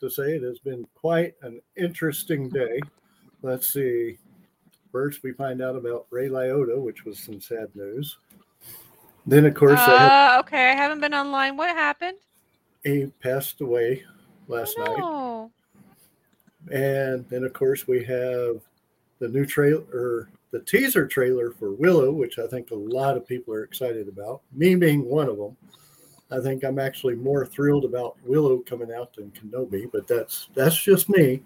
to say it has been quite an interesting day. Let's see. First, we find out about Ray Liotta, which was some sad news. Then, of course, I Uh, okay, I haven't been online. What happened? he passed away last oh, night. no. And then, of course, we have the new trailer, or the teaser trailer for Willow, which I think a lot of people are excited about. Me being one of them. I think I'm actually more thrilled about Willow coming out than Kenobi, but that's that's just me.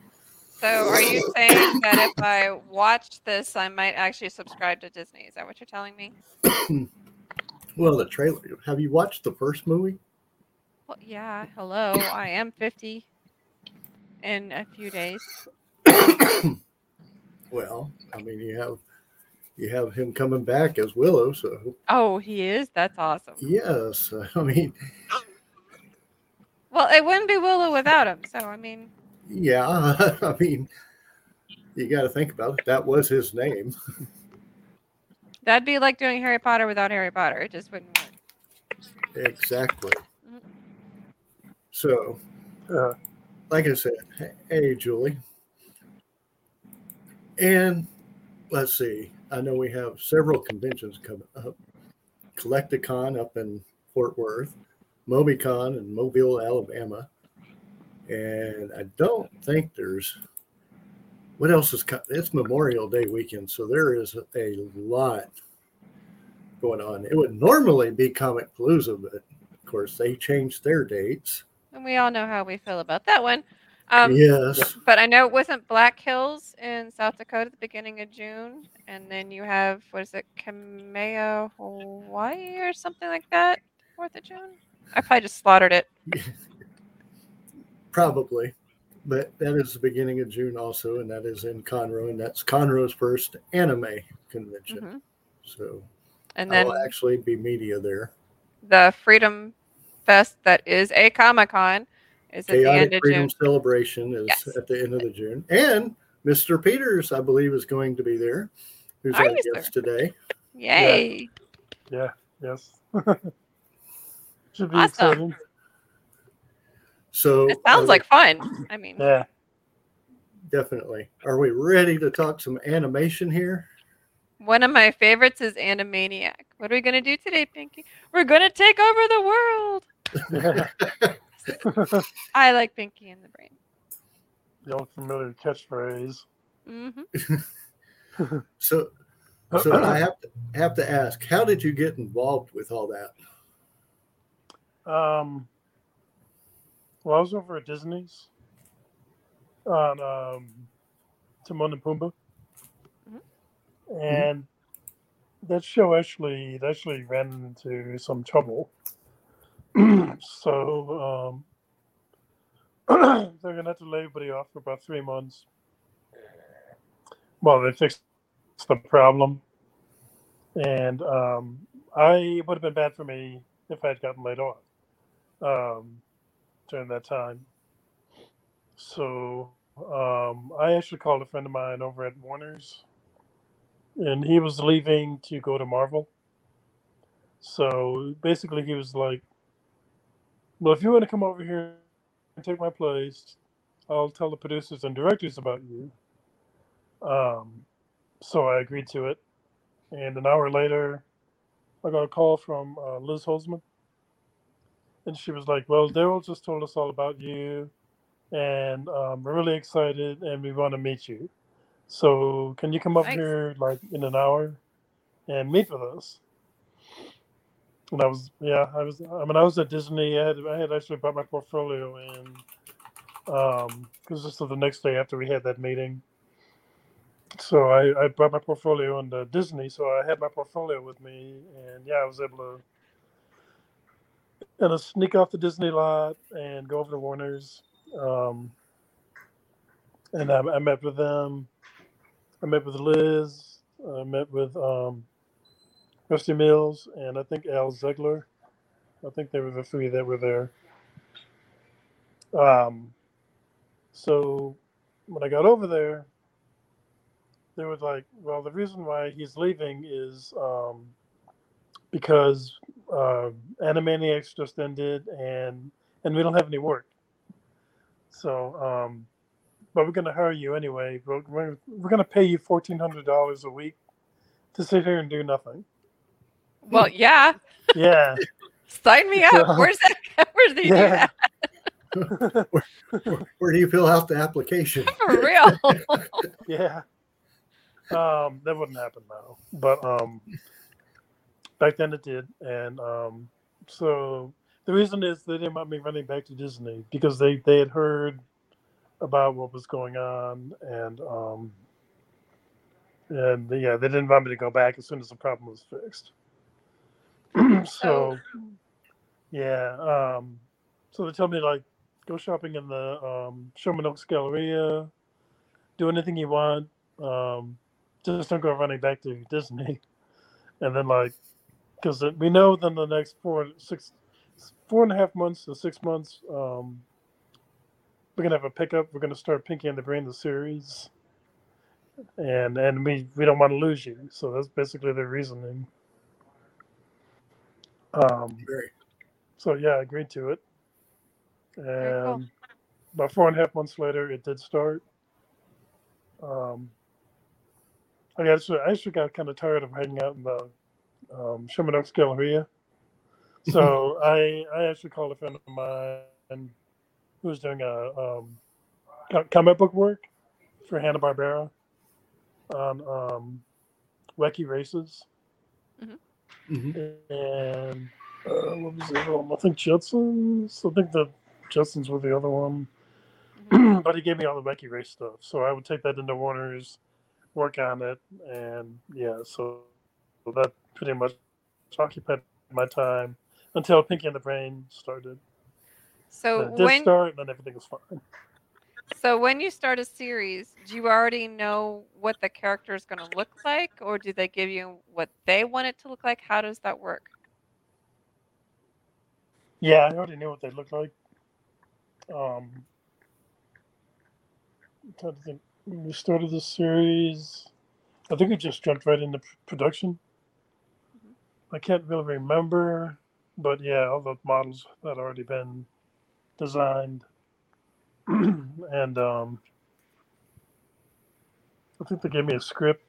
So, are you saying that if I watched this, I might actually subscribe to Disney? Is that what you're telling me? Well, the trailer. Have you watched the first movie? Well, yeah. Hello, I am 50 in a few days. well, I mean, you have you have him coming back as Willow, so Oh, he is. That's awesome. yes. I mean, Well, it wouldn't be Willow without him. So, I mean, yeah. I mean, you got to think about it. That was his name. that'd be like doing Harry Potter without Harry Potter. It just wouldn't work. Exactly. Mhm. So, uh, like I said, hey, Julie. And let's see, I know we have several conventions coming up Collecticon up in Fort Worth, MobiCon in Mobile, Alabama. And I don't think there's what else is it's Memorial Day weekend, so there is a lot going on. It would normally be Comic Palooza, but of course they changed their dates. And we all know how we feel about that one. Um, yes, But I know it wasn't Black Hills in South Dakota at the beginning of June, and then you have what is it, Kamea, Hawaii, or something like that, Fourth of June. I probably just slaughtered it. probably. But that is the beginning of June also, and that is in Conroe, and that's Conroe's first anime convention. Mhm. So And I'll actually be media there. the Freedom Fest that is a Comic Con is at the end Chaotic of Freedom June. Celebration is Yes. at the end of the June. And Mr. Peters, I believe, is going to be there, who's Are our you, sir? guest today. Yay! Yeah, yes. Should be Awesome. exciting. So It sounds are like fun. I mean, Yeah. definitely. Are we ready to talk some animation here? one of my favorites is Animaniac. What are we gonna do today, Pinky? We're gonna take over the world. the I like Pinky and the Brain. The old familiar catchphrase. hmm So, so I have to have to ask, how did you get involved with all that? Um, well, I was over at Disney's on um, Timon and Pumbaa, Mhm. and that show actually it actually ran into some trouble. so um, they're gonna have to lay everybody off for about three months. Well, they fixed the problem, and um, I would have been bad for me if I had gotten laid off um, during that time. So um, I actually called a friend of mine over at Warner's, and he was leaving to go to Marvel. So basically, he was like, "Well, if you want to come over here and take my place, I'll tell the producers and directors about you." Um, so I agreed to it, and an hour later, I got a call from uh, Liz Holzman and she was like, "Well, Daryl just told us all about you, and um, we're really excited, and we want to meet you. So, can you come up Nice. here like in an hour and meet with us?" And I was, yeah, I was. I mean, I was at Disney. I had, I had actually brought my portfolio in, um, because this was the next day after we had that meeting. So I, I brought my portfolio into Disney. So I had my portfolio with me, and yeah, I was able to kind of sneak off the Disney lot and go over to Warner's. Um, and I, I met with them. I met with Liz. I met with um, Rusty Mills and I think Al Ziegler. I think they were the three that were there. Um, so when I got over there, they were like, "Well, the reason why he's leaving is um, because uh, Animaniacs just ended, and and we don't have any work. So, um, but we're going to hire you anyway. We're, we're, we're going to pay you fourteen hundred dollars a week to sit here and do nothing. Well, yeah. Yeah, Sign me So- up. Where's that? Where's the Yeah. Where, where do you fill out the application? For real. yeah. Um, that wouldn't happen now, but um, back then it did, and um, so the reason is they didn't want me running back to Disney because they they had heard about what was going on, and um, and yeah, they didn't want me to go back as soon as the problem was fixed. so, yeah, um, so they tell me like go shopping in the um, Sherman Oaks Galleria, do anything you want. Um, just don't go running back to Disney. And then like, because we know then the next four, six, four and a half months to six months, um, we're gonna have a pickup. We're gonna start Pinky and the Brain the series, and and we we don't want to lose you. So that's basically their reasoning. Um, Very. so yeah, I agreed to it. Very cool. And about four and a half months later, it did start. Um, I actually, I actually got kind of tired of hanging out in the um, Sherman Oaks Galleria. So I, I actually called a friend of mine who was doing a um, comic book work for Hanna Barbera on um, Wacky Races Mhm. and uh, what was the other one? I think Jetsons. I think the Jetsons were the other one. but he gave me all the Wacky Race stuff, so I would take that into Warner's, work on it, and yeah, so, so that pretty much occupied my time until Pinky and the Brain started. So And it did when start, and then everything was fine. So when you start a series, do you already know what the character is going to look like, or do they give you what they want it to look like? How does that work? Yeah, I already knew what they looked like. Um, I'm trying to think. We started the series, I think we just jumped right into production. I can't really remember, but yeah, all the models had already been designed, and um, I think they gave me a script.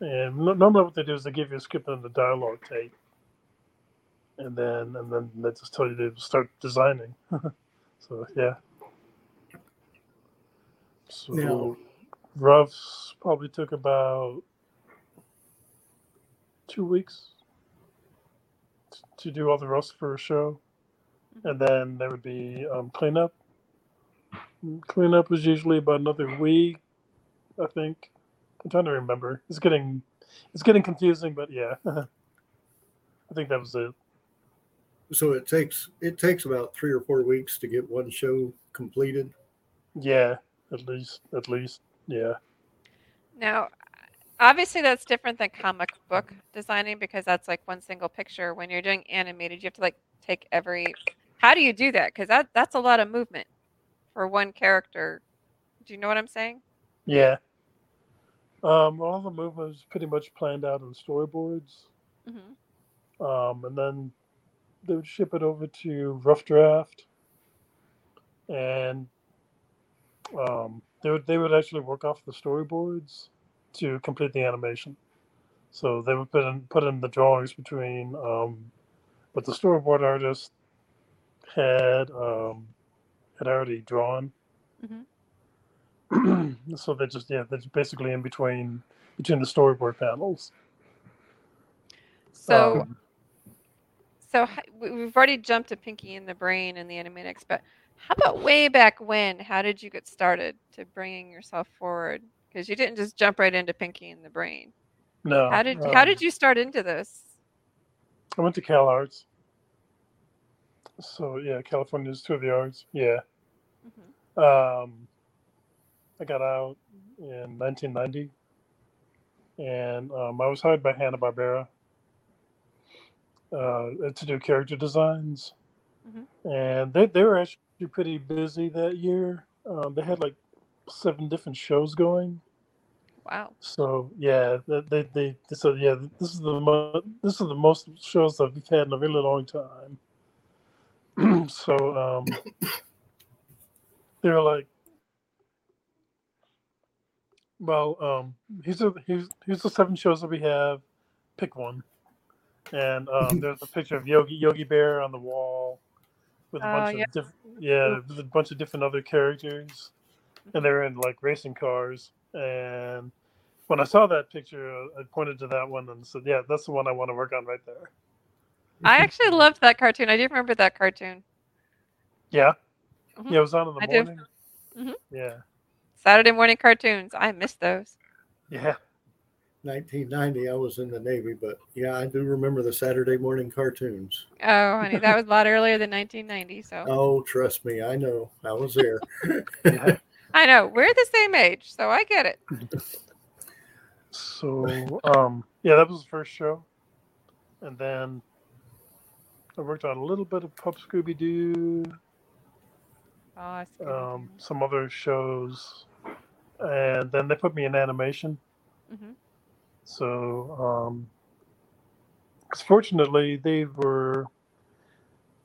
And normally, what they do is they give you a script and the dialogue tape and then and then they just tell you to start designing. so yeah. So Now- roughs probably took about two weeks to do all the roughs for a show, and then there would be um, cleanup. Cleanup was usually about another week, I think. I'm trying to remember. It's getting it's getting confusing, but yeah. I think that was it. So it takes it takes about three or four weeks to get one show completed. Yeah, at least, at least, yeah. Now, obviously, that's different than comic book designing because that's like one single picture. When you're doing animated, you have to like take every. How do you do that? Because that that's a lot of movement for one character. Do you know what I'm saying? Yeah. Um, all the movement was pretty much planned out in storyboards, hmm um, and then they would ship it over to Rough Draft, and um, they would they would actually work off the storyboards to complete the animation. So they would put in put in the drawings between um, what the storyboard artist had um, had already drawn. so they're just yeah, they're basically in between between the storyboard panels. So, Um, so we- we've already jumped to Pinky in the Brain and the Animaniacs, but how about way back when? How did you get started to bringing yourself forward? Because you didn't just jump right into Pinky in the Brain. no, How did how um, did you start into this? I went to Cal Arts. So yeah, California Institute of the Arts. Yeah. Um, I got out in 1990, and um, I was hired by Hanna Barbera uh, to do character designs, Mhm. and they they were actually pretty busy that year. Um, they had like seven different shows going. Wow. So yeah, they they, they so yeah, this is the mo- this is the most shows that we've had in a really long time. so um, they're like, well, um, here's a, here's here's the seven shows that we have. Pick one, and um, there's a picture of Yogi Yogi Bear on the wall with a Oh, bunch yeah. of diff- yeah, with a bunch of different other characters, and they're in like racing cars. And when I saw that picture, uh, I pointed to that one and said, "Yeah, that's the one I want to work on right there." I actually loved that cartoon. I do remember that cartoon. Yeah, Mhm. yeah, it was on in the I do. morning. Mhm. Yeah, Saturday morning cartoons. I miss those. yeah, 1990, I was in the Navy, but yeah, I do remember the Saturday morning cartoons. Oh, honey, that was a lot earlier than 1990. So Oh, trust me, I know. I was there. yeah. I know we're the same age, so I get it. So um, yeah, that was the first show, and then I worked on a little bit of Pup Scooby Doo, Oh, um, some other shows, and then they put me in animation. hmm So, um, 'cause fortunately, they were.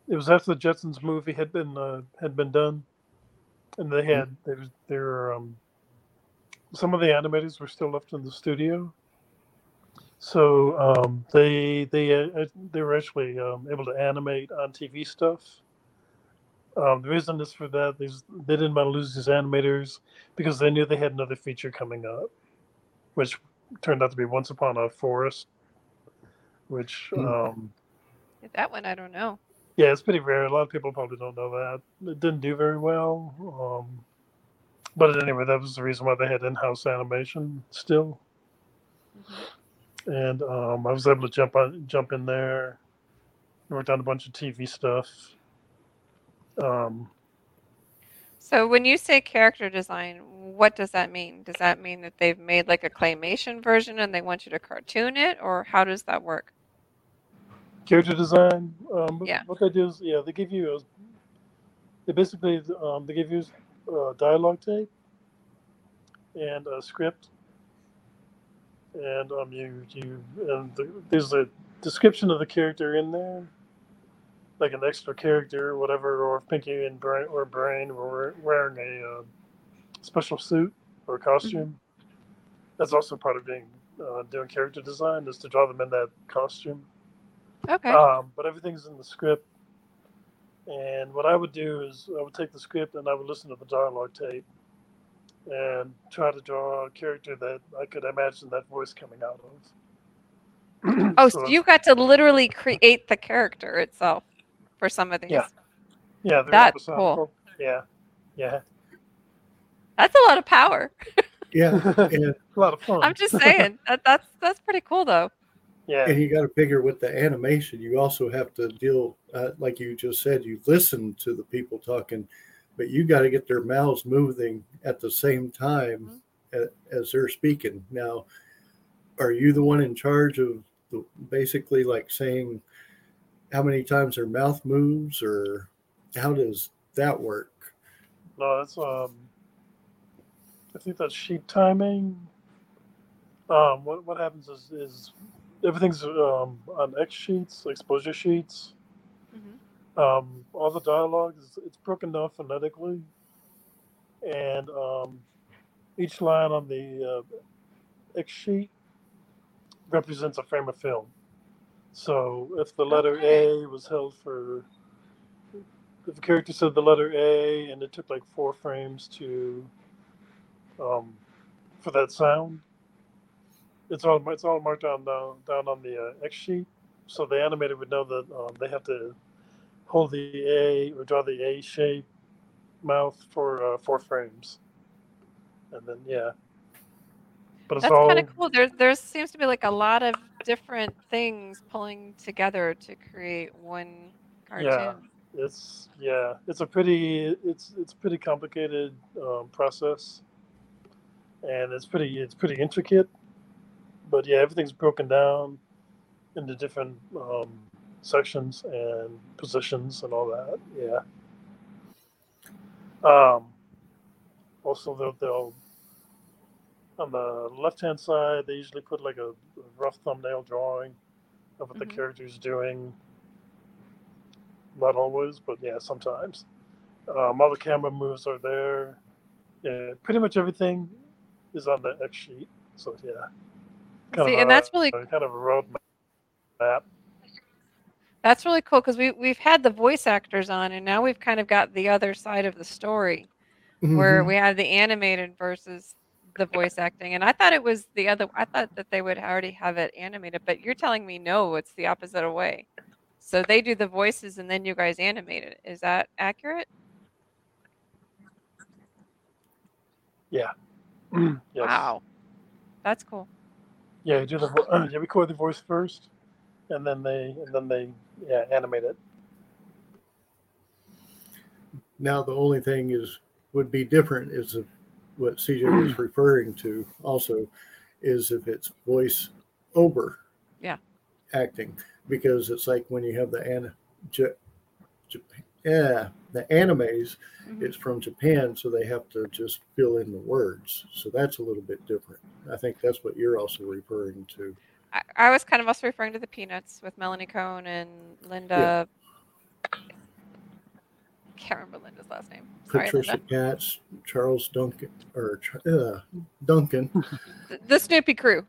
It was after the Jetsons movie had been uh, had been done, and they had was there were, um, some of the animators were still left in the studio. So um, they they uh, they were actually um, able to animate on TV stuff. Um, the reason is for that is they didn't want to lose these animators because they knew they had another feature coming up, which turned out to be Once Upon a Forest, which Hmm. um, That one I don't know. yeah, it's pretty rare. A lot of people probably don't know that. It didn't do very well. Um, but anyway, that was the reason why they had in-house animation still, Mhm. and um, I was able to jump on, jump in there, worked on a bunch of TV stuff. Um, So when you say character design, what does that mean? Does that mean that they've made like a claymation version and they want you to cartoon it, or how does that work? character design. Um, Yeah. What they do is, yeah, they give you a. They basically um, they give you a dialogue tape and a script, and um, you you and the, there's a description of the character in there, like an extra character or whatever, or if Pinky and Brain or Brain were wearing a uh, special suit or costume. That's also part of being uh, doing character design is to draw them in that costume. Okay. Um, but everything's in the script. And what I would do is I would take the script and I would listen to the dialogue tape and try to draw a character that I could imagine that voice coming out of. oh, so you got to literally create the character itself for some of these. Yeah. yeah, That's episodical. Yeah, yeah, That's a lot of power. Yeah, and, a lot of fun. I'm just saying that that's that's pretty cool though. yeah, and you got to figure with the animation, you also have to deal, uh, like you just said, you listen to the people talking, but you got to get their mouths moving at the same time a- as they're speaking. Now, are you the one in charge of the, basically like saying how many times their mouth moves, or how does that work? no, that's um, I think that's sheet timing. Um, what what happens is is everything's um on X sheets, exposure sheets. Mhm. um, all the dialogue is it's broken down phonetically, and um, each line on the uh, X sheet represents a frame of film. So if the letter A was held for, if the character said the letter A and it took like four frames to, um, for that sound, it's all it's all marked down down, down on the uh, X sheet. So the animator would know that um, they have to hold the A or draw the A shape mouth for uh, four frames, and then yeah. But it's That's all kind of cool. There there seems to be like a lot of different things pulling together to create one cartoon. Yeah. it's yeah it's a pretty it's it's pretty complicated um, process, and it's pretty it's pretty intricate. But yeah, everything's broken down into different um, sections and positions and all that. Yeah. Um, also, they'll, they'll on the left hand side, they usually put like a rough thumbnail drawing of what Mhm. the character's doing. Not always, but yeah, sometimes. Um, all the camera moves are there. Yeah, pretty much everything is on the X sheet. So yeah, kind See, and a, that's really a kind of a road map. That's really cool because we we've had the voice actors on, and now we've kind of got the other side of the story where Mhm. we have the animated versus the voice acting. And I thought it was the other. I thought that they would already have it animated, but you're telling me no, it's the opposite way. So they do the voices, and then you guys animate it. Is that accurate? yes. Wow, that's cool. Yeah, you do the vo- you record the voice first, and then they and then they yeah animate it. Now the only thing is would be different is if, what CJ was referring to also is if it's voice over Yeah. acting because it's like when you have the an, yeah the animes Mhm. it's from Japan so they have to just fill in the words so that's a little bit different I think that's what you're also referring to I, I was kind of also referring to the Peanuts with Melanie Kohn and Linda. Can't remember Linda's last name. Sorry, Patricia Linda. Katz Charles Duncan or uh, Duncan The, the Snoopy crew.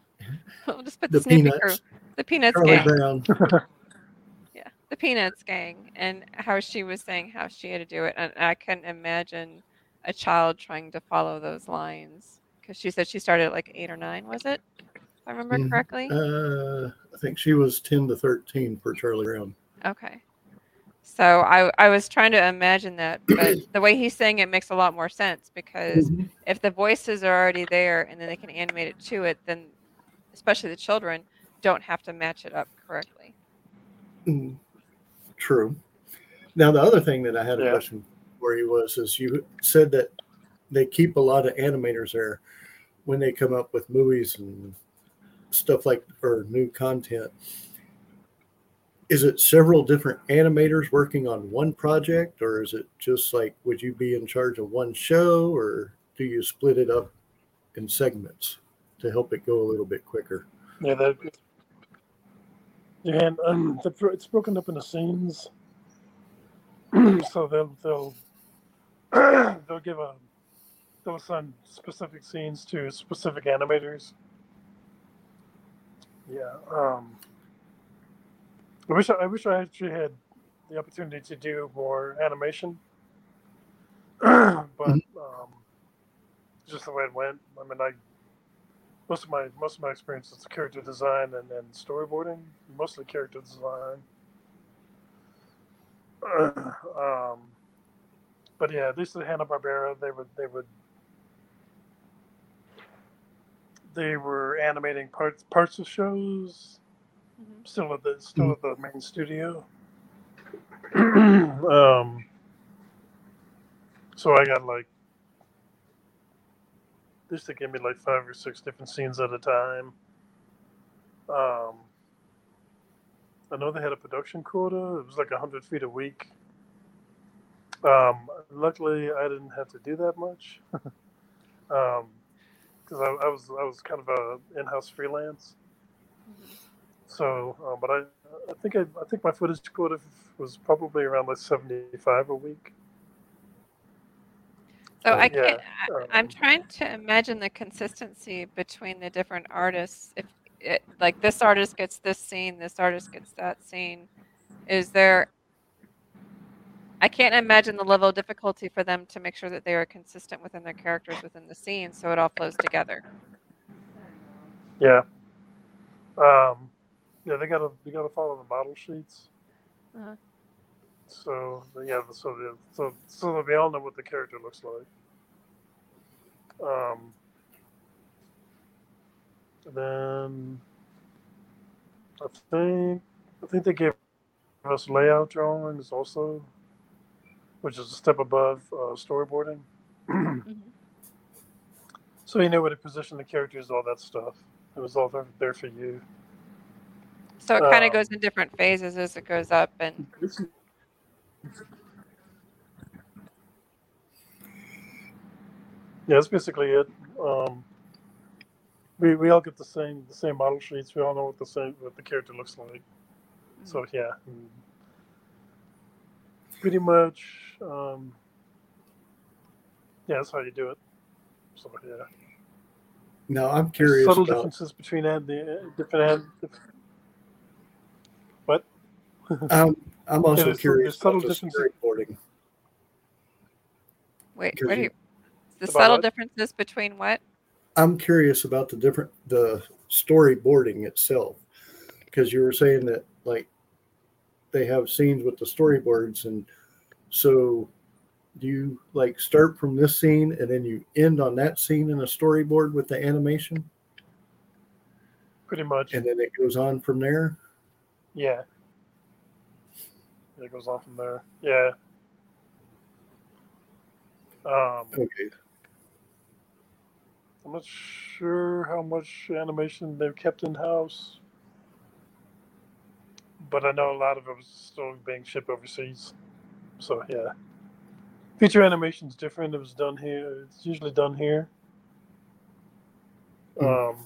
we'll just put the, the Snoopy crew. Peanuts The Peanuts Charlie gang. Brown Yeah, the Peanuts gang, and how she was saying how she had to do it, and I couldn't imagine a child trying to follow those lines because she said she started at like eight or nine, was it? If I remember Mhm. correctly. Uh, I think she was 10 to 13 for Charlie Brown. Okay. So I I was trying to imagine that, but the way he's saying it makes a lot more sense because if the voices are already there and then they can animate it to it, then especially the children don't have to match it up correctly. Mm, True. Now, the other thing that I had a Yeah. question for you was is you said that they keep a lot of animators there when they come up with movies and stuff like or new content. Is it several different animators working on one project, or is it just like would you be in charge of one show, or do you split it up in segments to help it go a little bit quicker? Yeah, that. Yeah, and um, the, it's broken up into scenes, so they'll they'll they'll give a they'll assign specific scenes to specific animators. Yeah, um, I wish I, I wish I actually had the opportunity to do more animation, but um, just the way it went. I mean, I most of my most of my experience is character design and, and storyboarding, mostly character design. um, but yeah, at least at Hanna Barbera, they would they would they were animating parts parts of shows. Still at the still at the main studio. um, so I got like they used to give me like five or six different scenes at a time. Um, I know they had a production quota. It was like hundred feet a week. Um, luckily, I didn't have to do that much because I, I was I was kind of a in-house freelance. So, uh, but I I think I, I think my footage quota was probably around like seventy-five a week. So I can't. I, I'm um, trying to imagine the consistency between the different artists. If it, like this artist gets this scene, this artist gets that scene, is there? I can't imagine the level of difficulty for them to make sure that they are consistent within their characters within the scene, so it all flows together. Yeah. Um, yeah, they gotta they gotta follow the model sheets. Uh-huh. So yeah, so the, so so that we all know what the character looks like. Um, then I think I think they gave us layout drawings also, which is a step above uh, storyboarding. Mhm. So you know where to position the characters, all that stuff. It was all there, there for you. So it kind Um, of goes in different phases as it goes up, and Yeah, that's basically it. Um, we, we all get the same the same model sheets. We all know what the same what the character looks like. So yeah, mm. pretty much. Um, yeah, that's how you do it. So yeah. Now I'm curious Subtle about differences between ad the uh, different ad. What? I'm I'm also there's- curious there's subtle about the storyboarding. Wait, what do you- you? The subtle what? differences between what? I'm curious about the different the storyboarding itself because you were saying that like they have scenes with the storyboards and so do you like start from this scene and then you end on that scene in a storyboard with the animation Pretty much. and then it goes on from there Yeah. It goes on from there. Yeah. Um, okay I'm not sure how much animation they've kept in house, but I know a lot of it was still being shipped overseas. So yeah, feature animation is different. It was done here. It's usually done here. Um,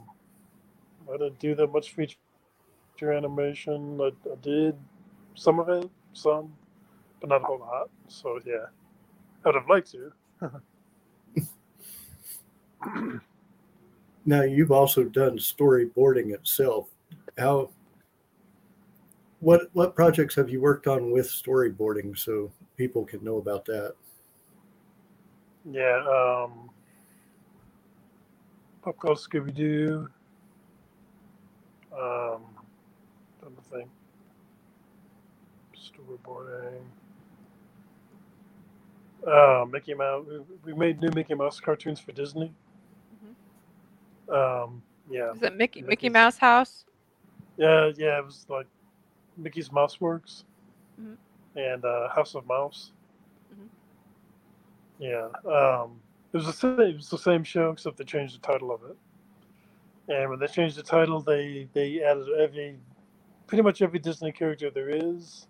I didn't do that much feature animation. I, I did some of it, some, but not a whole lot. So yeah, I'd have liked to. now you've also done storyboarding itself how what what projects have you worked on with storyboarding so people can know about that Yeah, um, Pop Call Scooby Doo. Um, trying to think. Storyboarding. Uh, Mickey Mouse. We, we made new Mickey Mouse cartoons for Disney. Um, yeah, Is it Mickey Mickey Mouse House? yeah, yeah. It was like Mickey's Mouse Works Mhm. and uh, House of Mouse. Mhm. Yeah, um, it was the same. It was the same show except they changed the title of it. And when they changed the title, they they added every, pretty much every Disney character there is.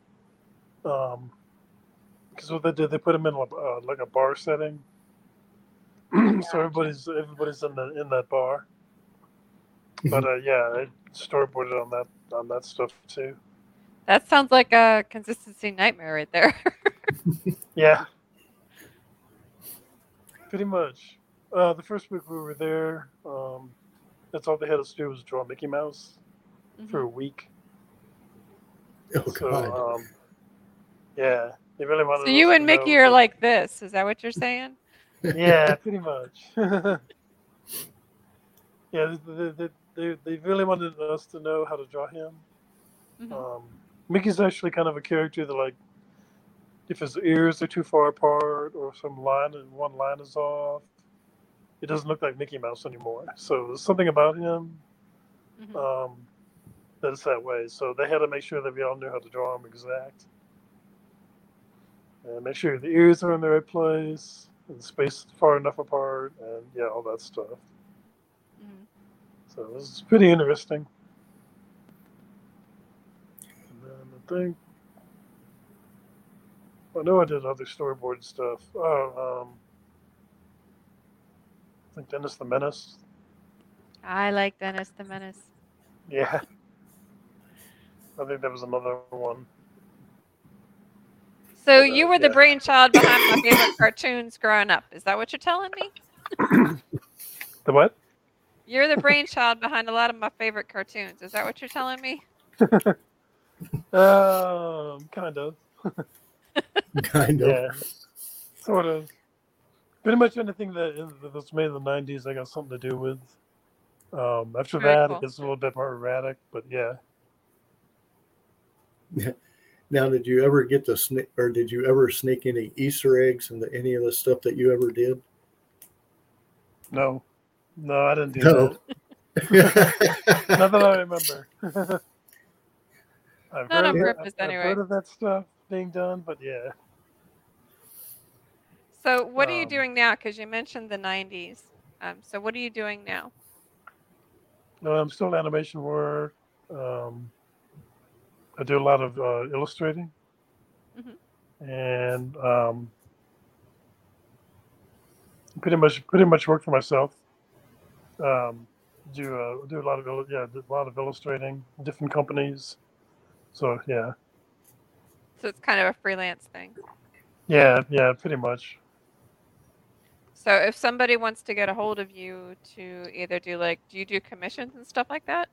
Um, because what they did, they put them in a, uh, like a bar setting. so everybody's everybody's in the in that bar. But uh, yeah, I storyboarded on that on that stuff too. That sounds like a consistency nightmare right there. Yeah. Pretty much. Uh, the first week we were there, um, that's all they had us do was draw Mickey Mouse for a week. oh So, god um, yeah, they really wanted. so you and Mickey know are like this. Is that what you're saying? yeah, pretty much. yeah, they, they, they, they really wanted us to know how to draw him. Mhm. Um, Mickey's actually kind of a character that, like, if his ears are too far apart or some line and one line is off, it doesn't look like Mickey Mouse anymore. So there's something about him Mhm. um, that is that way. So they had to make sure that we all knew how to draw him exact. And make sure the ears are in the right place, and spaced far enough apart, and yeah, all that stuff. Mhm. So it was pretty interesting. And then I think I know I did other storyboard stuff. Oh, um, I think Dennis the Menace. I like Dennis the Menace. Yeah. I think that was another one. So you were the yeah. brainchild behind my favorite cartoons growing up. Is that what you're telling me? The what? You're the brainchild behind a lot of my favorite cartoons. Is that what you're telling me? Um, kind of. kind of Yeah. Sort of. Pretty much anything that that was made in the '90s, I got something to do with. Um, after Very that, cool. it gets a little bit more erratic, but yeah. now did you ever get to sneak or did you ever sneak any easter eggs into any of the stuff that you ever did No, no, I didn't do No. that. Not that I remember. I've Not heard, on of, purpose, I've anyway. heard of that stuff being done, but yeah. So what are you Um, doing now? Because you mentioned the 90s. Um, so what are you doing now? No, I'm still animation work. Um, I do a lot of uh, illustrating, Mhm. and um, pretty much pretty much work for myself. Um, do uh, do a lot of yeah do a lot of illustrating different companies. So yeah, So it's kind of a freelance thing. yeah, yeah, pretty much. So if somebody wants to get a hold of you to either do like, do you do commissions and stuff like that?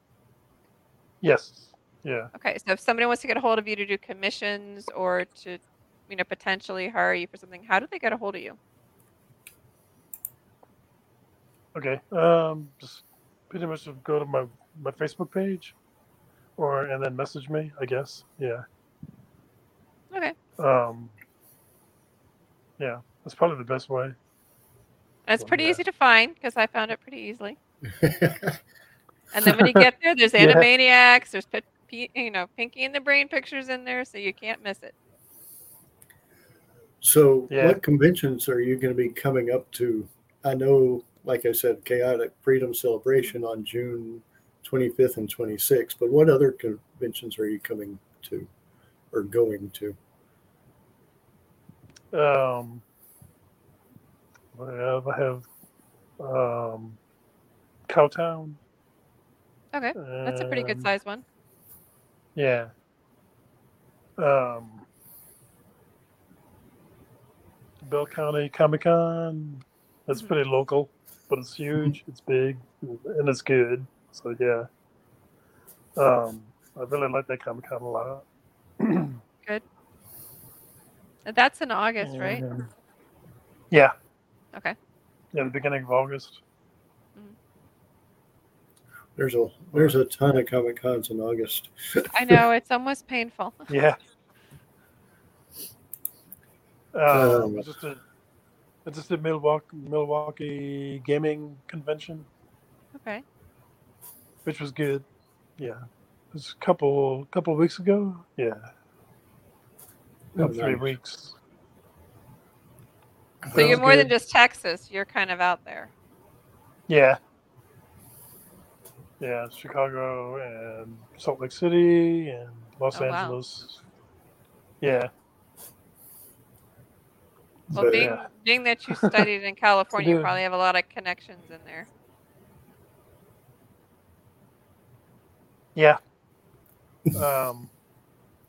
Yes, yeah. Okay, so if somebody wants to get a hold of you to do commissions or to, you know, potentially hire you for something, how do they get a hold of you? Okay. Um, just pretty much go to my my Facebook page, or and then message me. I guess. Yeah. Okay. Um. Yeah, that's probably the best way. And it's pretty yeah. easy to find because I found it pretty easily. And then when you get there, there's Yeah. Animaniacs, there's Pit- P- you know Pinky and the Brain pictures in there, so you can't miss it. so, Yeah. what conventions are you going to be coming up to? I know, like I said, Chaotic Freedom Celebration on June 25th and 26th, but what other conventions are you coming to or going to? Um. I have, I have um, Cowtown. Okay, that's a pretty good and- size one. Yeah. Um, Bell County Comic Con. That's Mhm. pretty local, but it's huge. It's big, and it's good. So yeah. Um, I really like that Comic Con a lot. Good. That's in August, right? Yeah. Okay. Yeah, the beginning of August. There's a there's a ton of Comic Cons in August. I know it's almost painful. Yeah. Um, Um, I just a, I just did Milwaukee Milwaukee Gaming Convention. Okay. which was good. Yeah, it was a couple couple weeks ago. Yeah, Oh, about three nice. weeks. So That you're was more than just Texas. You're kind of out there. Yeah, yeah, Chicago and Salt Lake City and Los Oh, wow. Angeles. Yeah, Well, But- being yeah. being that you studied in California, you probably have a lot of connections in there. yeah. um,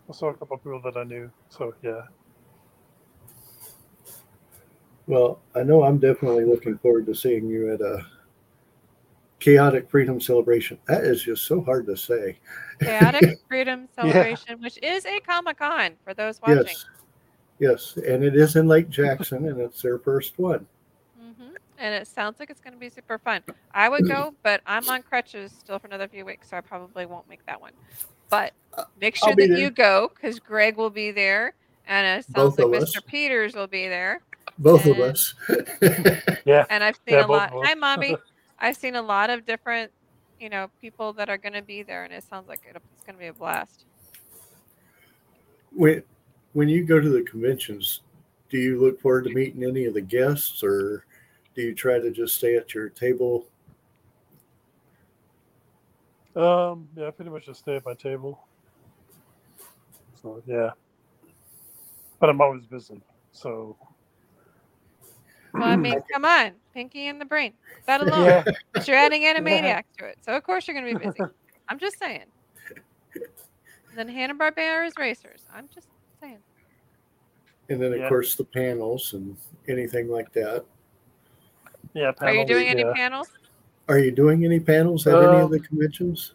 I saw a couple of people that I knew. So yeah, Well, I know I'm definitely looking forward to seeing you at a chaotic freedom celebration. That is just so hard to say. Chaotic Freedom Celebration, which is a Comic Con for those watching. Yes. Yes. And it is in Lake Jackson and it's their first one. hmm And it sounds like it's going to be super fun. I would go, but I'm on crutches still for another few weeks, so I probably won't make that one. But make sure that there. you go because Greg will be there, and it sounds Both like Mr. us. Peters will be there. Both of us. yeah, And I've seen Yeah, a lot. Hi, mommy. I've seen a lot of different, you know, people that are going to be there, and it sounds like it's going to be a blast. when when you go to the conventions, do you look forward to meeting any of the guests or do you try to just stay at your table? um, yeah, I pretty much just stay at my table. So yeah, but I'm always busy. So Well, I mean, come on, Pinky and the Brain. That alone. yeah, But you're adding Animaniacs to it, so of course you're going to be busy. I'm just saying. then Hanna Barbera's Racers. I'm just saying. And then of Yeah. course the panels and anything like that. yeah. Are you panels, doing any panels? Are you doing any panels at any of the Um, conventions?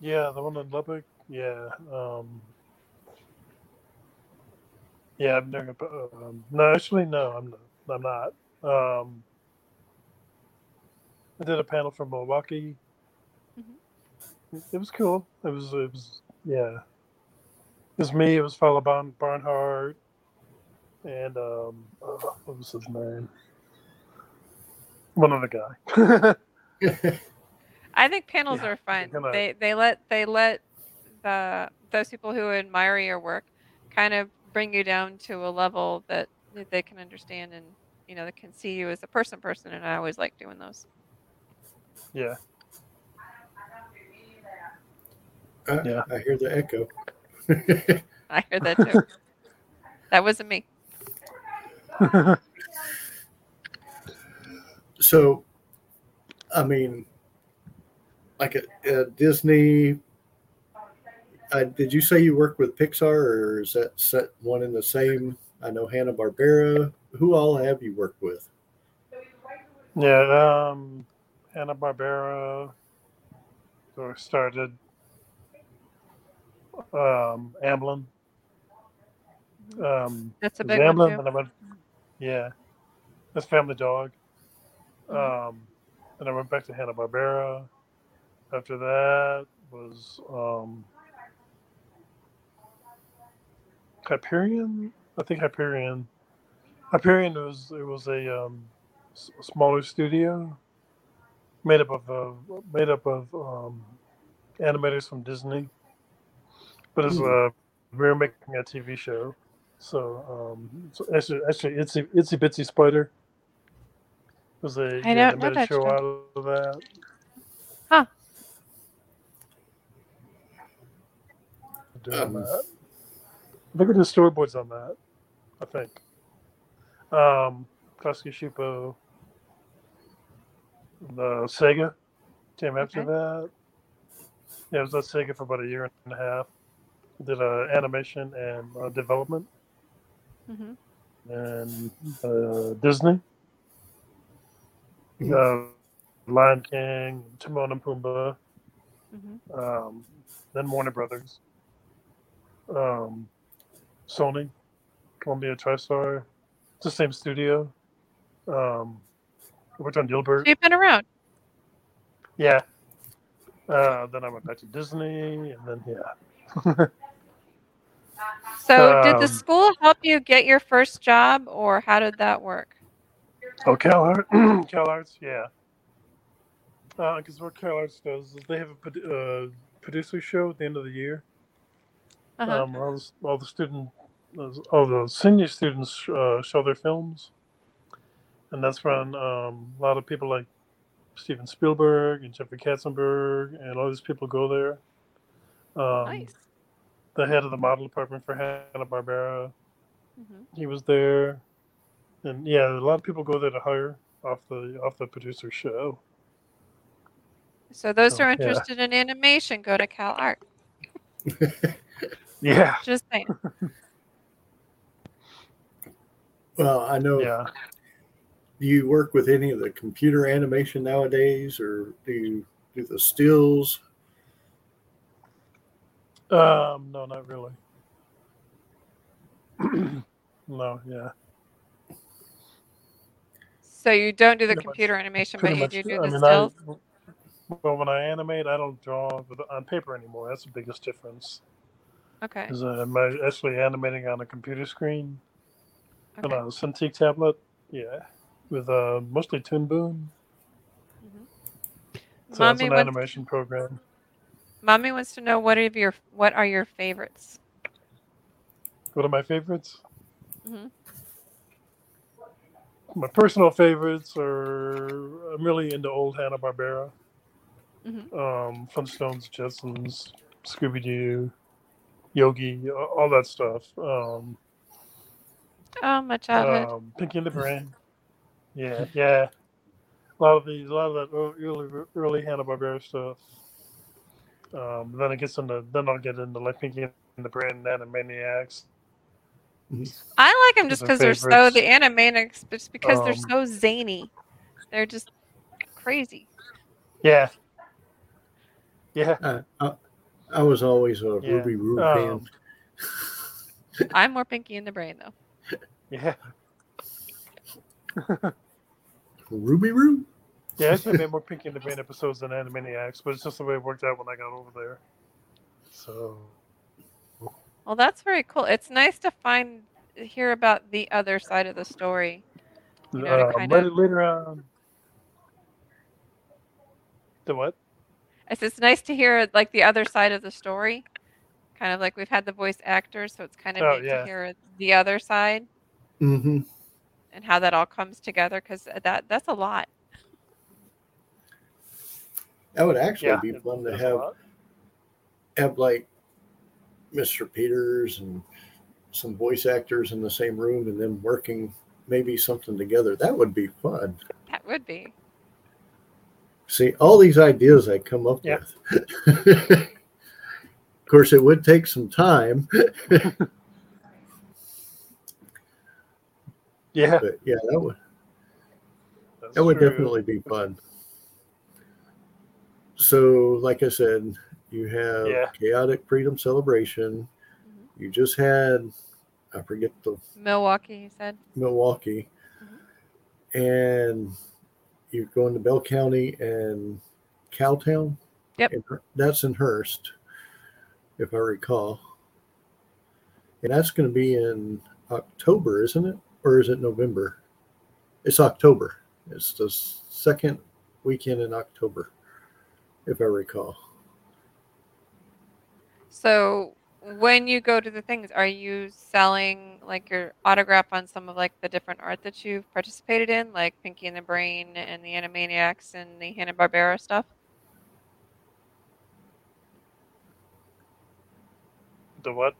Yeah, the one in Lubbock. Yeah. Um, yeah, I'm doing a. Um, no, actually, no, I'm not. I'm not. Um, I did a panel from Milwaukee. It, it was cool. It was. It was. Yeah. It was me. It was fellow Barn, Barnhart, and um, oh, what was his name? One other guy. I think panels Yeah, are fun. They they let they let the those people who admire your work kind of bring you down to a level that that they can understand and you know they can see you as a person person and I always like doing those. yeah. Uh, Yeah. I hear the echo. I heard that too. that wasn't me. so I mean, like a, a Disney. Uh, did you say you work with Pixar, or is that set one in the same? I know Hanna Barbera. Who all have you worked with? Yeah, um, Hanna Barbera. So I started um, Amblin. Um, That's a was big one Amblin, too. and I went, yeah, that's Family Dog. Mhm. Um, and I went back to Hanna Barbera. After that was um, Hyperion. I think Hyperion. Hyperion was it was a um, s- smaller studio made up of uh, made up of um, animators from Disney, but it's Hmm. uh, we were making a TV show. So um, so actually, actually, Itsy Itsy Bitsy Spider was a I don't know animated that show show. out of that. Huh. Doing Um, that. Look at the storyboards on that. I think. Um, Klasky Csupo. The Sega came after Okay. that. Yeah, it was at Sega for about a year and a half. Did uh, animation and uh, development hmm and uh, Disney. Mhm. Uh, Lion King, Timon and Pumbaa, hmm um, then Warner Brothers, um, Sony, Columbia TriStar. It's the same studio. Um, I worked on Gilbert. So you've been around. Yeah. Uh, then I went back to Disney, and then yeah. So did the Um, school help you get your first job, or how did that work? Oh, Cal, Art- Cal Arts, yeah. Because what Cal Arts does is they have a uh, producer show at the end of the year. Uh-huh. Um, all, the, all the student, all the senior students uh, show their films, and that's when um, a lot of people like Steven Spielberg and Jeffrey Katzenberg and all these people go there. Um, nice. The head of the model department for Hanna Barbera, hmm he was there, and yeah, a lot of people go there to hire off the off the producer show. So those Oh, who are yeah. interested in animation, go to Cal Art. Yeah, Just saying. Well, I know. yeah. Do you work with any of the computer animation nowadays, or do you do the stills? Um, no, not really. no, yeah. So you don't do the Pretty much- computer animation, but you much. do do I the mean, stills. I, well, when I animate, I don't draw on paper anymore. That's the biggest difference. Okay. Because I'm actually animating on a computer screen okay. on a Cintiq tablet. Yeah, with uh, mostly Toon Boom. So that's Mommy an wants, animation program. Mommy wants to know what are your what are your favorites? What are my favorites? Mhm. My personal favorites are I'm really into old Hanna Barbera, Mhm. um, Flintstones, Jetsons, Scooby Doo, Yogi, all that stuff. Um, Oh, my childhood. um, Pinky and the Brain. Yeah, yeah. A lot of these, a lot of that early, early Hanna Barbera stuff. Um, then it gets into, then I'll get into like Pinky and the Brain and Animaniacs. I like them just because they're so favorites. the animanics, just because they're Um, so zany. They're just crazy. Yeah. Yeah. I, I, I was always a Yeah. Ruby Roo Um, I'm more Pinky in the Brain though. Yeah. Ruby Roo? Yeah, I actually I made more Pinky in the Brain episodes than Animaniacs, but it's just the way it worked out when I got over there. So Well, that's very cool. It's nice to find hear about the other side of the story. You know, to kind later, of- later on. The what? It's it's nice to hear like the other side of the story. Kind of like we've had the voice actors, so it's kind of Oh, neat yeah. to hear the other side Mm-hmm. and how that all comes together because that that's a lot. That would actually Yeah, be fun to have have like Mr. Peters and some voice actors in the same room and them working maybe something together. That would be fun. That would be. See, all these ideas I come up Yeah. with. of course, it would take some time, Yeah, but yeah, that would that's that would true. definitely be fun. So, like I said, you have Yeah. chaotic freedom celebration. Mm-hmm. You just had, I forget the Milwaukee, you said. Milwaukee, mm-hmm. and you're going to Bell County and Cowtown. Yep. And that's in Hearst, if I recall. And that's going to be in October, isn't it? Or is it November? It's October. It's the second weekend in October, if I recall. So when you go to the things, are you selling like your autograph on some of like the different art that you've participated in, like Pinky and the Brain and the Animaniacs and the Hanna Barbera stuff? The what?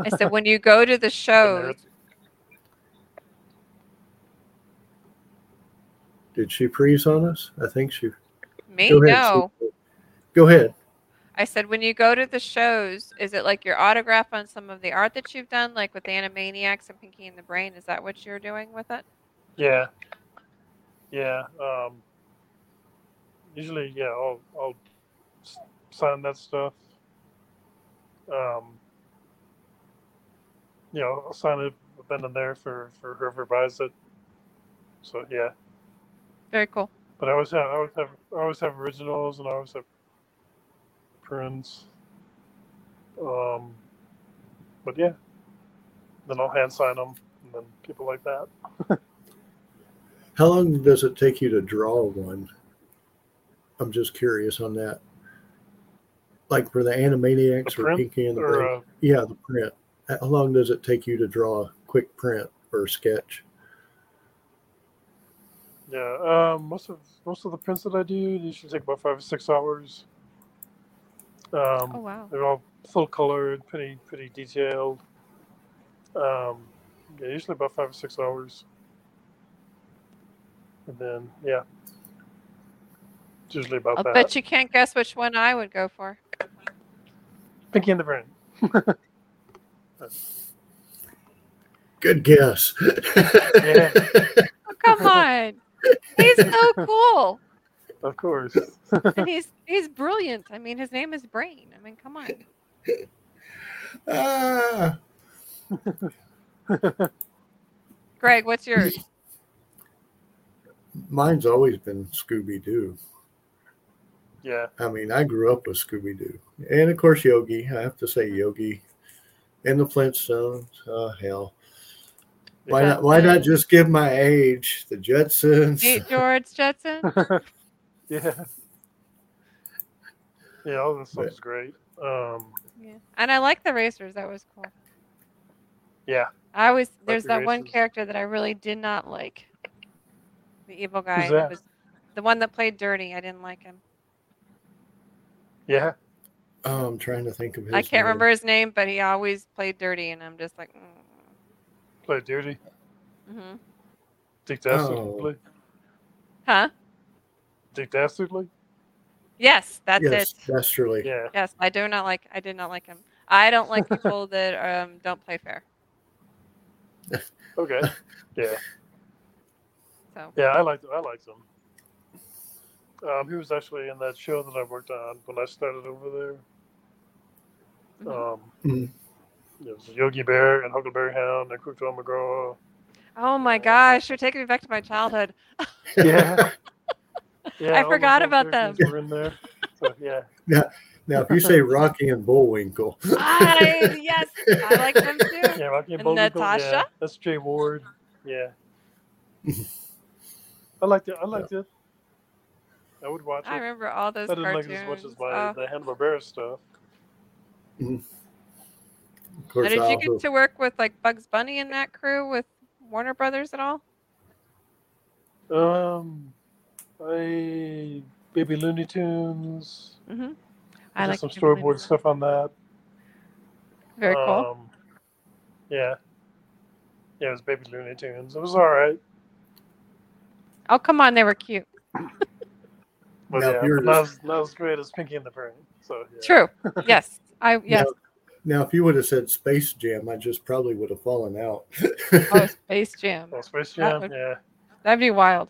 I said when you go to the The shows. Did she freeze on us? I think she. me Go ahead. no. Go ahead. I said when you go to the shows, is it like your autograph on some of the art that you've done, like with the Animaniacs and Pinky and the Brain? Is that what you're doing with it? Yeah. Yeah. Um, usually, yeah, I'll, I'll sign that stuff. Um, you know, I'll sign it then and there for, for whoever buys it. So, yeah. Very cool. But I always have, I always have, I always have originals and I always have prints. Um, but yeah, then I'll hand sign them and then people like that. How long does it take you to draw one? I'm just curious on that. Like for the Animaniacs The or Pinky and the Or, uh, Yeah, the print. How long does it take you to draw a quick print or sketch? Yeah, um, most of most of the prints that I do usually take about five or six hours. Um, Oh wow. They're all full colored, pretty pretty detailed. Um, yeah, usually about five or six hours. And then yeah, it's usually about I'll that. bet you can't guess which one I would go for. Pinky and the Brain. Good guess. Yeah. Oh, come on. He's so cool. Of course. And he's he's brilliant. I mean, his name is Brain. I mean, come on. ah, Greg, what's yours? mine's always been Scooby Doo. yeah. I mean, I grew up with Scooby Doo, and of course Yogi. I have to say Yogi, and the Flintstones. Oh hell, why not? Why not just give my age? The Jetsons. Nate George Jetson. yeah. Yeah, all this stuff is great. Um, Yeah. And I like the racers. That was cool. yeah. I always there's the that one character that I really did not like. The evil guy. Who's that? was the one that played Dirty. I didn't like him. Yeah. Oh, I'm trying to think of his. I can't name. remember his name, but he always played Dirty, and I'm just like, mm. Play Duty. hmm Dick Oh. Huh? Dick Dastardly? Yes, that's yes, it. Dastardly. Yeah. Yes, I do not like. I did not like him. I don't like people that um, don't play fair. Okay. Yeah. So Yeah, I liked I liked him. Um, he was actually in that show that I worked on when I started over there. mhm. Um, Mhm. it was Yogi Bear and Huckleberry Hound and Quick Draw McGraw. oh my gosh, you're taking me back to my childhood. Yeah. Yeah I forgot little about them. characters Were in there. So, yeah. Now, if you say Rocky and Bullwinkle, I yes, I like them too. Yeah, Rocky and And Bullwinkle. Yeah, that's Jay Ward. Yeah. I liked it. I liked it. I would watch it. I remember all those I didn't like cartoons. it as much as my Oh. the Hanna Barbera stuff. of Now, did I you also, get to work with like Bugs Bunny and that crew with Warner Brothers at all? Um, I Baby Looney Tunes. Mm-hmm. I I like some Baby Looney storyboard stuff on that. Very cool. Um, yeah. Yeah, it was Baby Looney Tunes. It was all right. Oh come on, they were cute. But Now, if yeah, you're not, just- as, not as great as Pinky and the Brain. So yeah. True. Yes. I yes. Now, now, if you would have said Space Jam, I just probably would have fallen out. Oh, Space Jam. Oh, Space That Jam. would- Yeah. That'd be wild.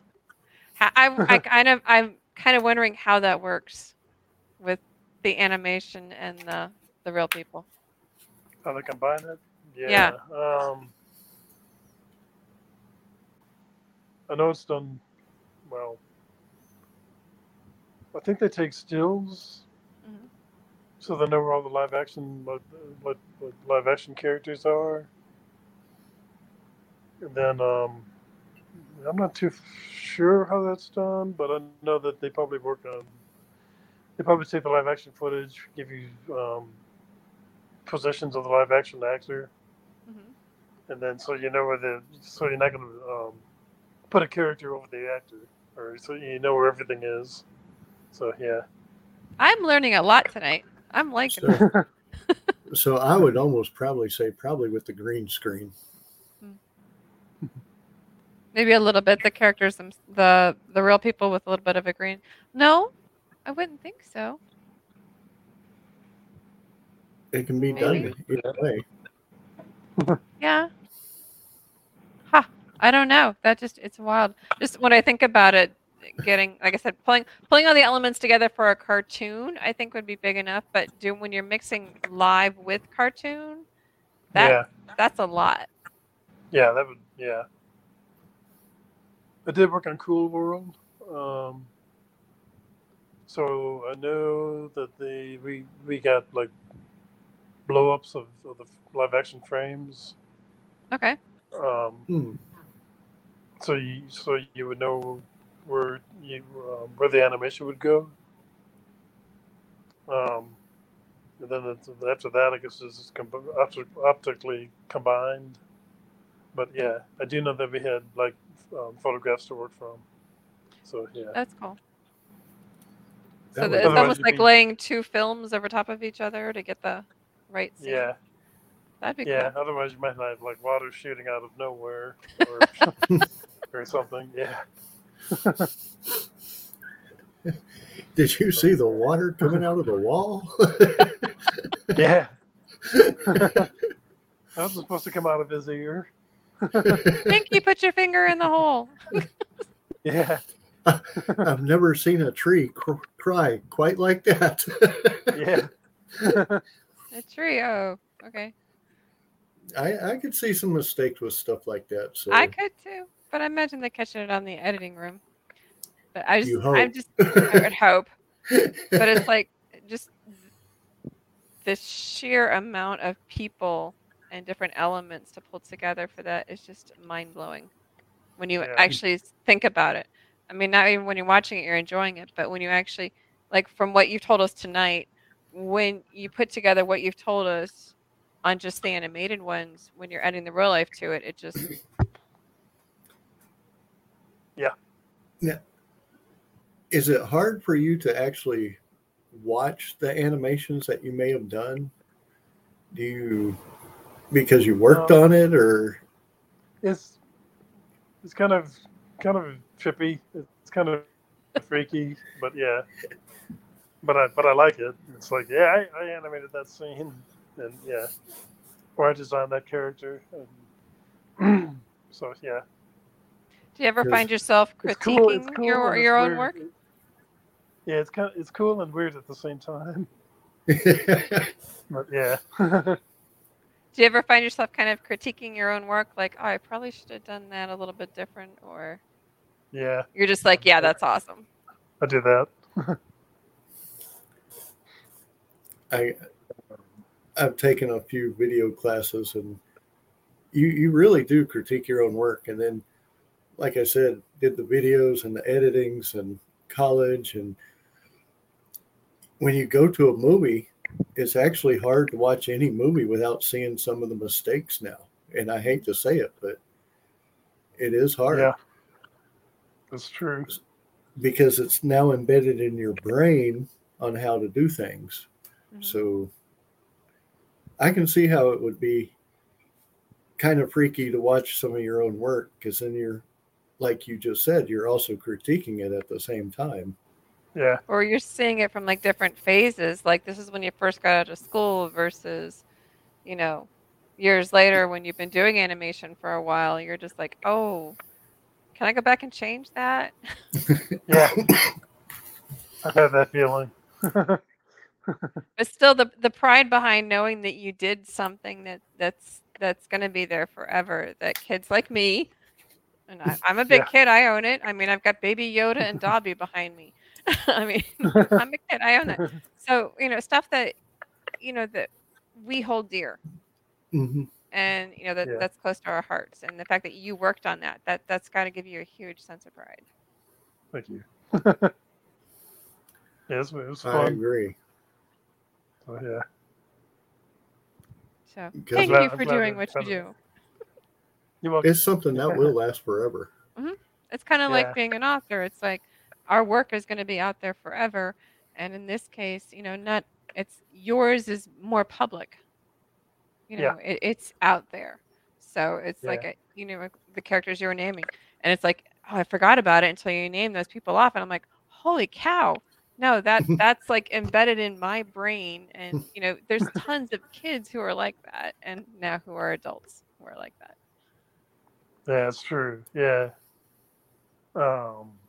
Ha- I, I kind of I'm kind of wondering how that works with the animation and the the real people. How they combine it? Yeah. Um, I know it's done well. I think they take stills, Mhm. so they know where all the live action what, what, what live action characters are. And then um, I'm not too sure how that's done, but I know that they probably work on. They probably take the live action footage, give you um, positions of the live action actor, Mhm. and then so you know where the so you're not going to um, put a character over the actor, or so you know where everything is. So yeah, I'm learning a lot tonight. I'm liking it. so, so I would almost probably say probably with the green screen. Maybe a little bit the characters, the the real people with a little bit of a green. No, I wouldn't think so. It can be Maybe. done either way. Yeah. Ha. I don't know. That just it's wild. Just when I think about it, getting like I said, pulling pulling all the elements together for a cartoon, I think would be big enough. But do when you're mixing live with cartoon, that yeah, that's a lot. yeah, that would yeah. I did work on Cool World, um, so I know that the we we got like blow ups of, of the live action frames. Okay. Um, Hmm. so you so you would know where you um, where the animation would go. Um, and then it's, after that, I guess it's just com- opti- optically combined. But yeah, I do know that we had like um, photographs to work from. So yeah, That's cool. So that it's almost like be- laying two films over top of each other to get the right scene. yeah, That'd be yeah. cool. Otherwise, you might have like water shooting out of nowhere or, or something. Yeah, Did you see the water coming out of the wall? yeah. that was supposed to come out of his ear. Pinky, put your finger in the hole. Yeah. I've never seen a tree cr- cry quite like that. Yeah. A tree. Oh, okay. I, I could see some mistakes with stuff like that. So I could too, but I imagine they're catching it on the editing room. But I just, I'm just, I would hope. But it's like just the sheer amount of people and different elements to pull together for that is just mind blowing. When you Yeah. actually think about it, I mean, not even when you're watching it, you're enjoying it, but when you actually, like, from what you've told us tonight, when you put together what you've told us on just the animated ones, when you're adding the real life to it, it just Yeah. Yeah. is it hard for you to actually watch the animations that you may have done? Do you because you worked Um, on it or it's it's kind of kind of trippy. It's kind of freaky, but yeah. But I but I like it. It's like yeah, I, I animated that scene, and yeah, or I designed that character. And so yeah, Do you ever find yourself it's critiquing cool. It's cool. your your own weird. work? Yeah, it's kind of, it's cool and weird at the same time. But yeah, Do you ever find yourself kind of critiquing your own work, like, oh, I probably should have done that a little bit different, or yeah, you're just like, yeah, that's awesome. I do that. I I've taken a few video classes and you you really do critique your own work and then like I said did the videos and the editings and college and when you go to a movie it's actually hard to watch any movie without seeing some of the mistakes now and I hate to say it but it is hard Yeah, that's true. because it's now embedded in your brain on how to do things Mhm. so I can see how it would be kind of freaky to watch some of your own work because then you're, like you just said, you're also critiquing it at the same time. Yeah. or you're seeing it from like different phases. Like this is when you first got out of school versus, you know, years later when you've been doing animation for a while. You're just like, oh, can I go back and change that? Yeah. I've had that feeling. But still, the the pride behind knowing that you did something that that's that's going to be there forever. That kids like me, and I, I'm a big Yeah. kid. I own it. I mean, I've got Baby Yoda and Dobby behind me. I mean, I'm a kid. I own that. So you know, stuff that you know that we hold dear, Mhm. and you know that Yeah. that's close to our hearts, and the fact that you worked on that that that's got to give you a huge sense of pride. Thank you. yeah, it was, it was I agree. So, yeah. So thank glad- you for doing what you do. You're welcome. It's something that will last forever. It's kind of Yeah. like being an author. It's like our work is going to be out there forever, and in this case, you know, not it's yours is more public. You know, Yeah. it, it's out there, so it's like a, you know the characters you were naming, and it's like oh, I forgot about it until you name those people off, and I'm like, holy cow! No, that that's like embedded in my brain, and you know, there's tons of kids who are like that, and now who are adults who are like that. Yeah, it's true. Yeah. Um.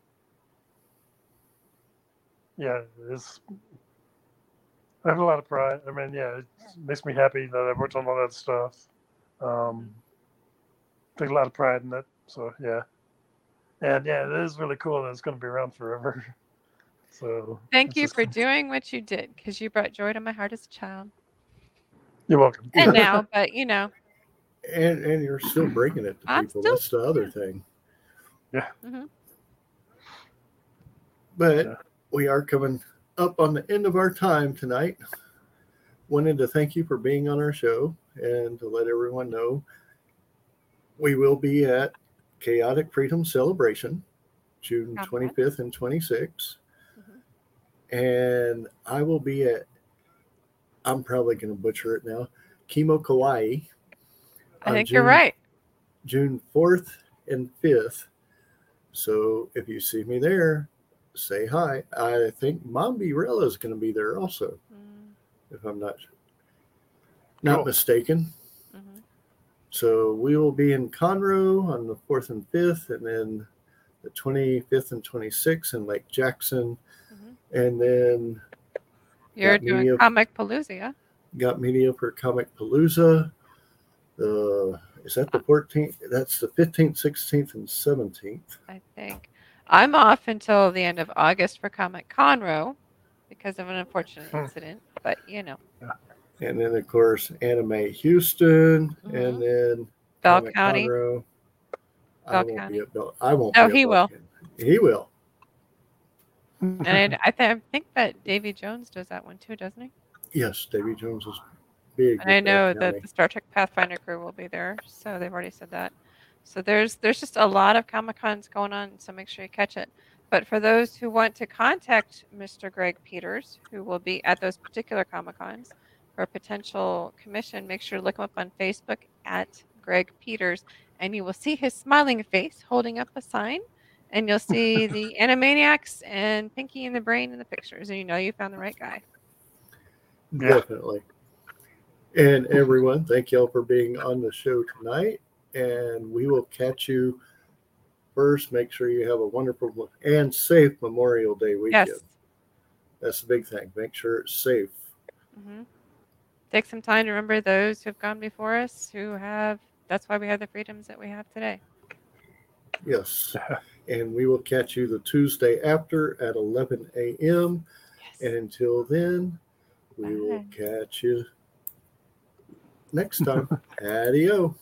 Yeah, it's. I have a lot of pride. I mean, yeah, it makes me happy that I worked on all that stuff. Um, take a lot of pride in it. So yeah, and yeah, it is really cool that it's going to be around forever. So Thank you just- for doing what you did because you brought joy to my heart as a child. You're welcome. And now, but you know, And and you're still bringing it to I'm people. still- That's the other thing. Yeah. Mhm. But Yeah. We are coming up on the end of our time tonight. Wanted to thank you for being on our show and to let everyone know we will be at Chaotic Freedom Celebration, June Okay. 25th and 26th. Mhm. And I will be at, I'm probably going to butcher it now, Kimo Kauai. I think you're right. June 4th and 5th. So if you see me there, say hi. I think Mom Rella is going to be there also, Mm, if I'm not not Cool. mistaken. mhm. So we will be in Conroe on the 4th and 5th, and then the 25th and 26th in Lake Jackson. Mhm. And then You're doing media- Comicpalooza. got media for Comicpalooza. The is that the 14th? That's the 15th, 16th, and 17th. I think. I'm off until the end of August for Comic Conroe because of an unfortunate Hmm. incident. But you know, And then, of course, Anime Houston, Mhm. and then Bell Comic County. Conroe. I won't County. be at Bell. I won't. At he will. He will. And I, I, th- I think that Davy Jones does that one too, doesn't he? Yes, Davy Jones is big. And I Bell know that the Star Trek Pathfinder crew will be there, so they've already said that. So there's there's just a lot of Comic Cons going on, so make sure you catch it. But for those who want to contact Mr. Greg Peters, who will be at those particular Comic Cons for a potential commission, make sure to look him up on Facebook at Greg Peters, and you will see his smiling face holding up a sign, and you'll see the Animaniacs and Pinky and the Brain in the pictures, and you know you found the right guy. Yeah. Definitely. And everyone, thank y'all for being on the show tonight. And we will catch you first. Make sure you have a wonderful and safe Memorial Day weekend. Yes. That's the big thing. Make sure it's safe. hmm Take some time to remember those who have gone before us, who have. That's why we have the freedoms that we have today. Yes. And we will catch you the Tuesday after at 11 a.m. Yes. And until then, we will catch you next time. Adio.